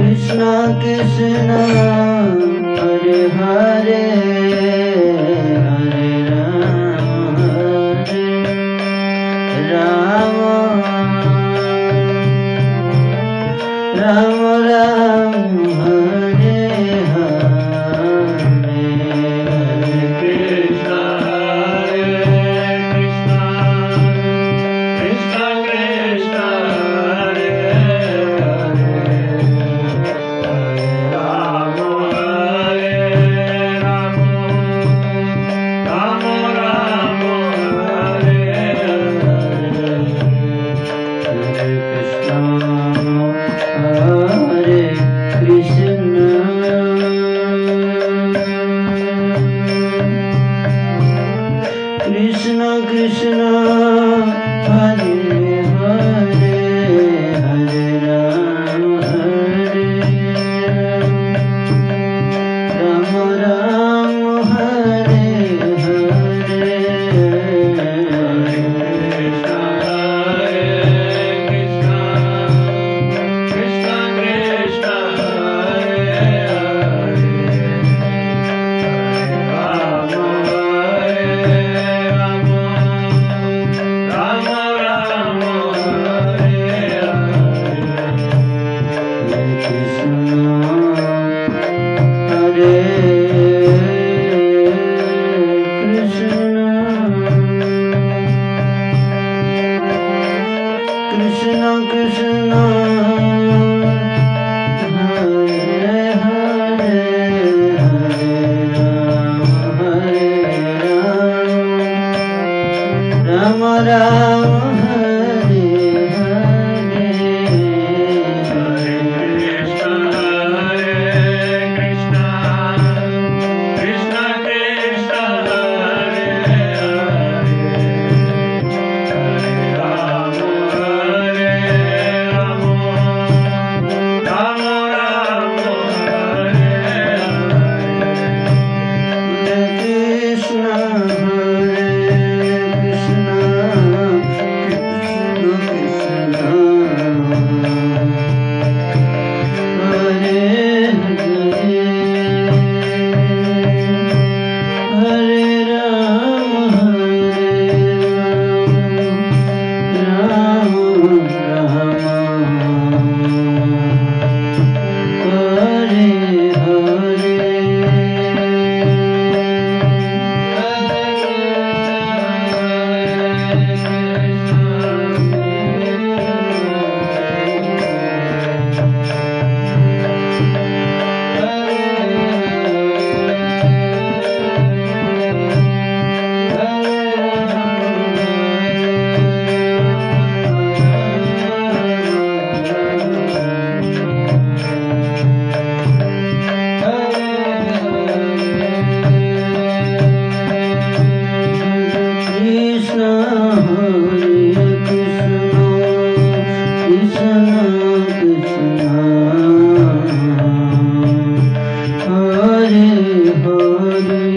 कृष्ण कृष्ण हरे हरे। हरे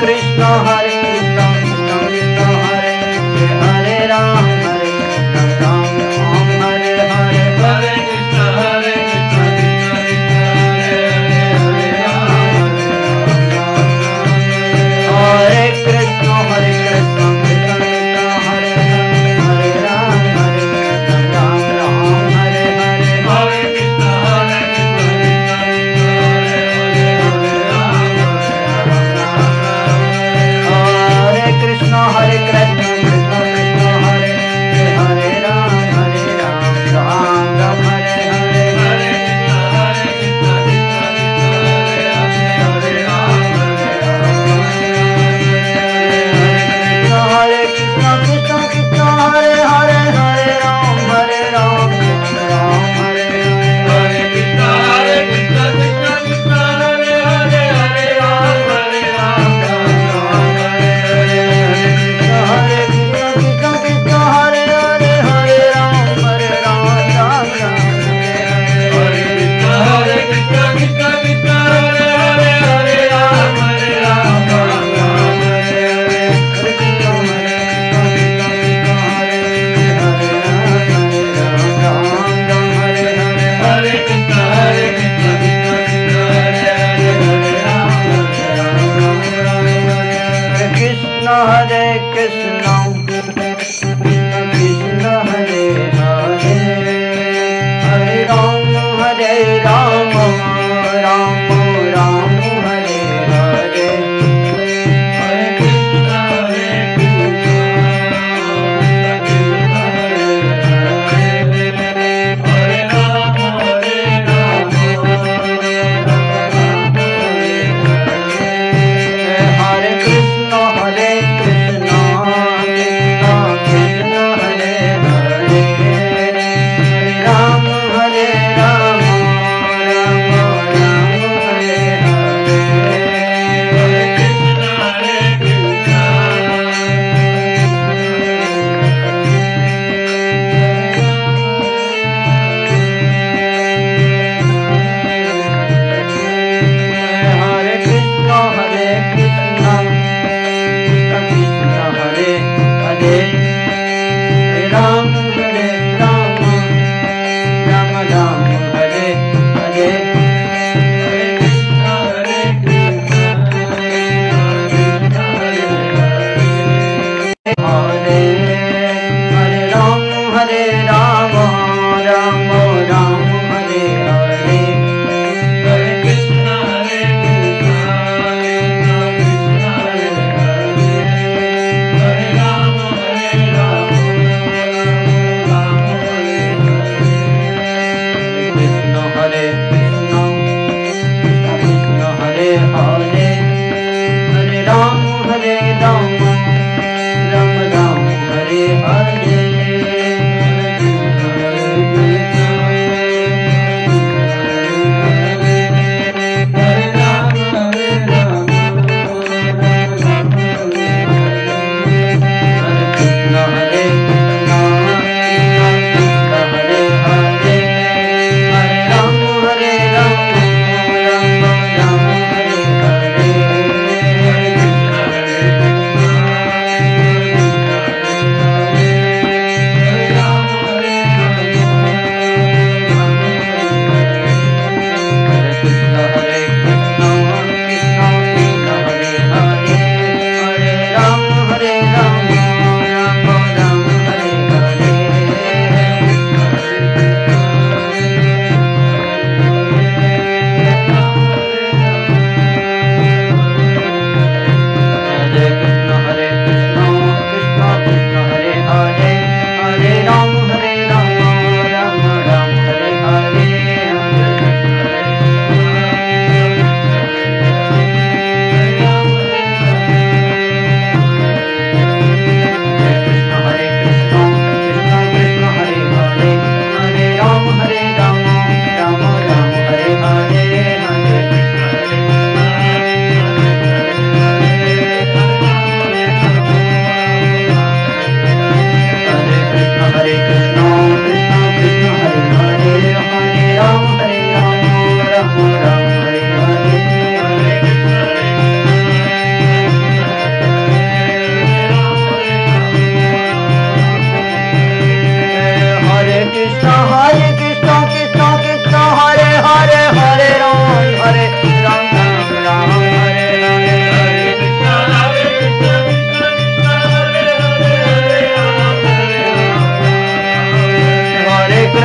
कृष्ण हरे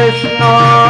Krishna.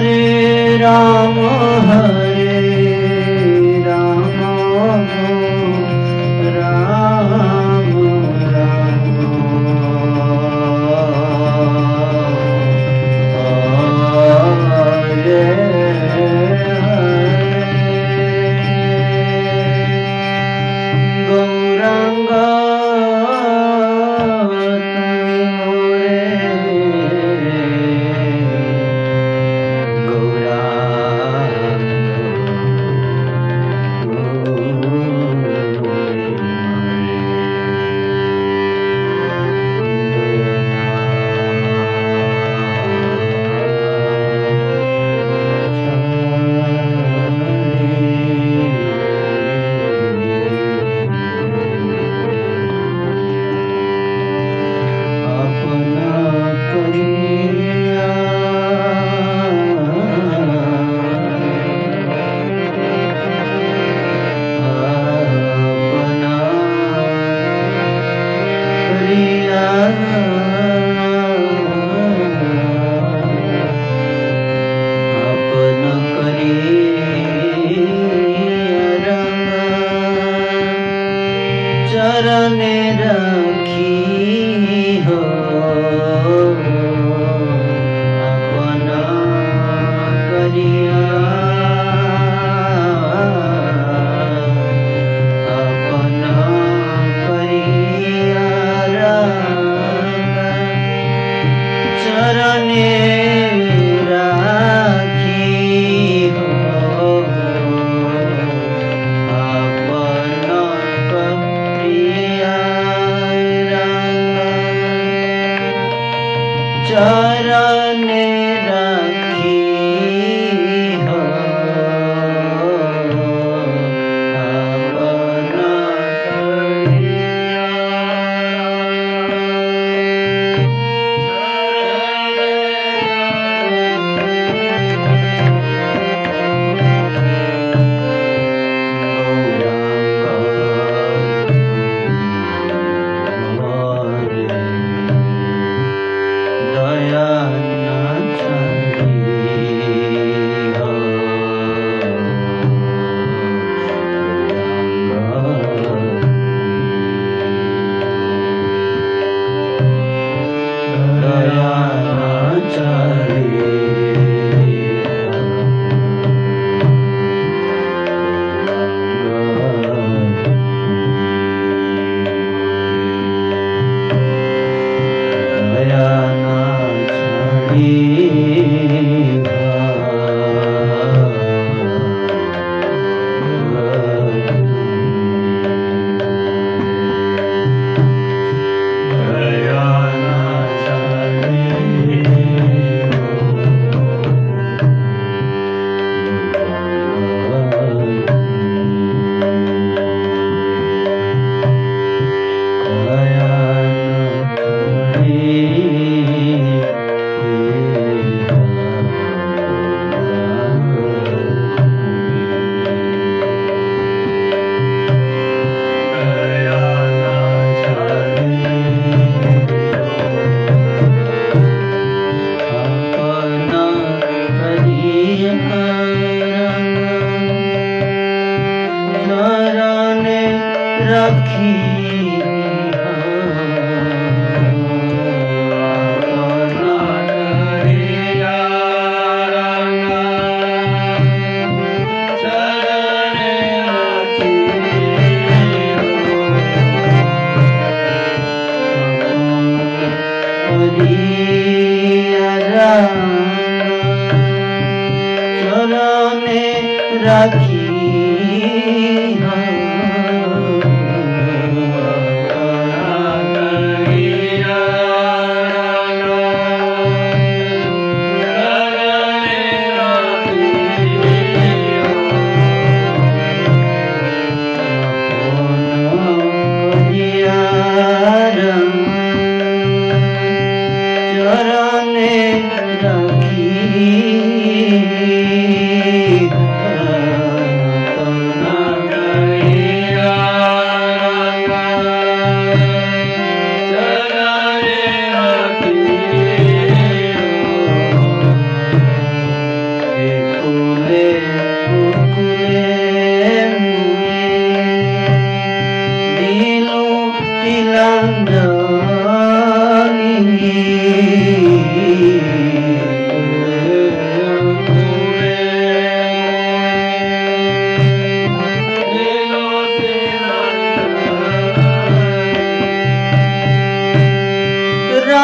हरे राम हरे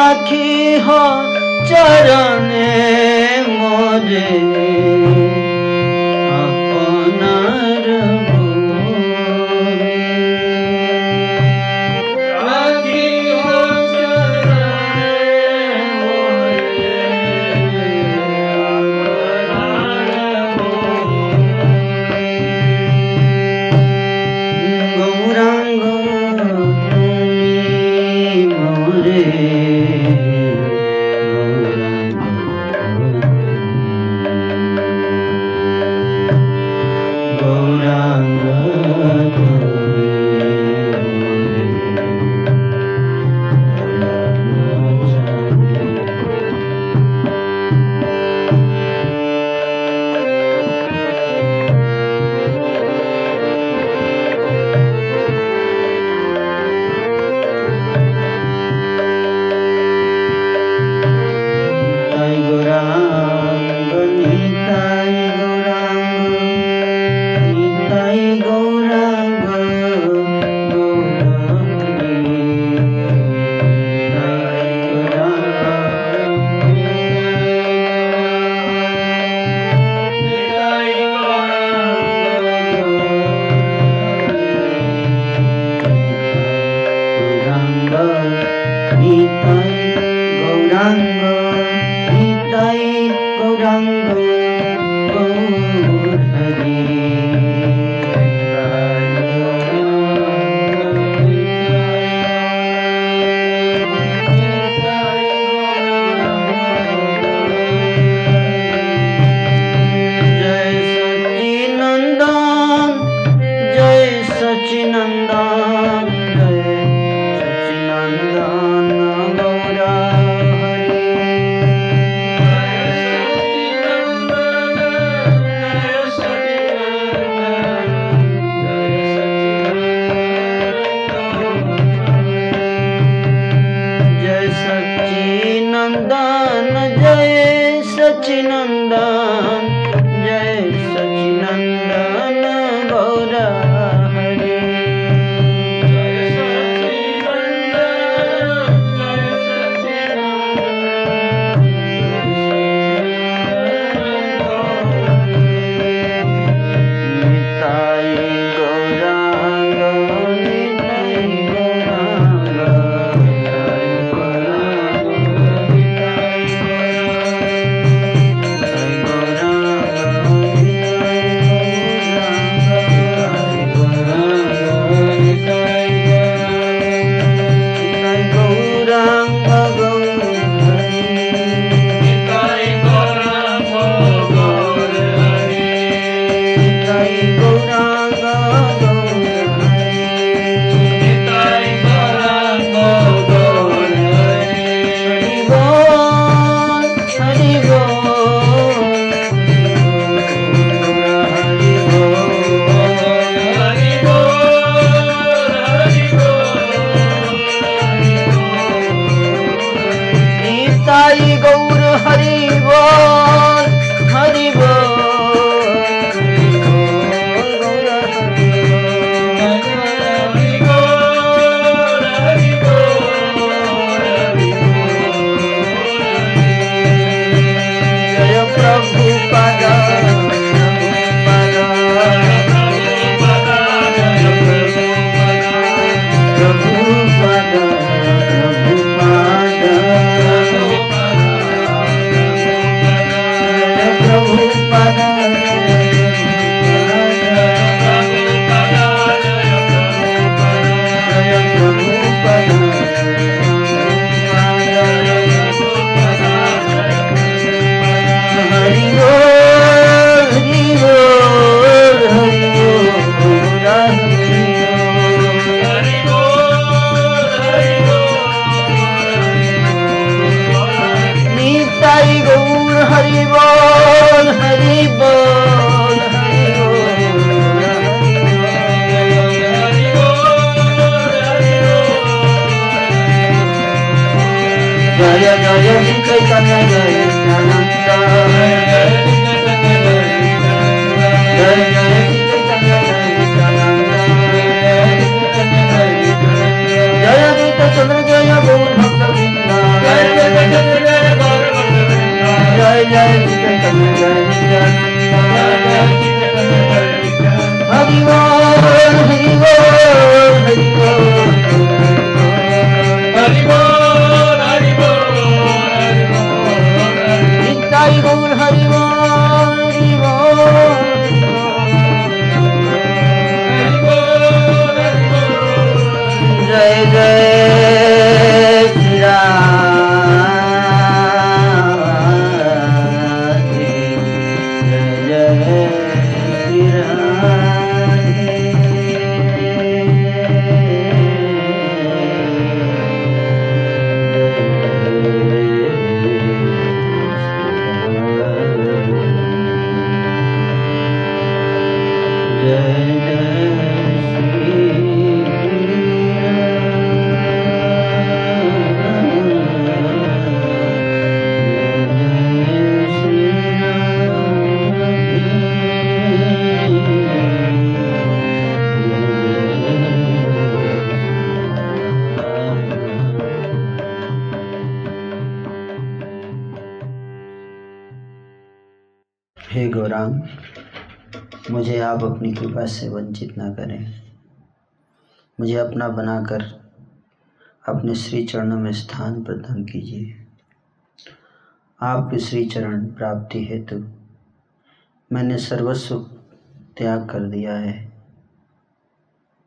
রাখি হ চরণে মোরে गए मुझे अपना बनाकर अपने श्री चरणों में स्थान प्रदान कीजिए। आपके श्री चरण प्राप्ति हेतु मैंने सर्वस्व त्याग कर दिया है।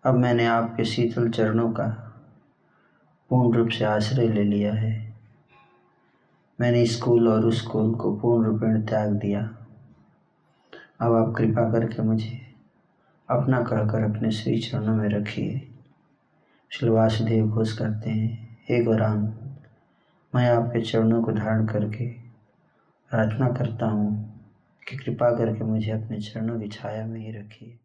अब मैंने आपके शीतल चरणों का पूर्ण रूप से आश्रय ले लिया है। मैंने स्कूल और स्कूल को पूर्ण रूपेण त्याग दिया। अब आप कृपा करके मुझे अपना कहकर अपने श्री चरणों में रखिए। श्री वासुदेव घोष करते हैं, हे गौरांग मैं आपके चरणों को धारण करके प्रार्थना करता हूँ कि कृपा करके मुझे अपने चरणों की छाया में ही रखिए।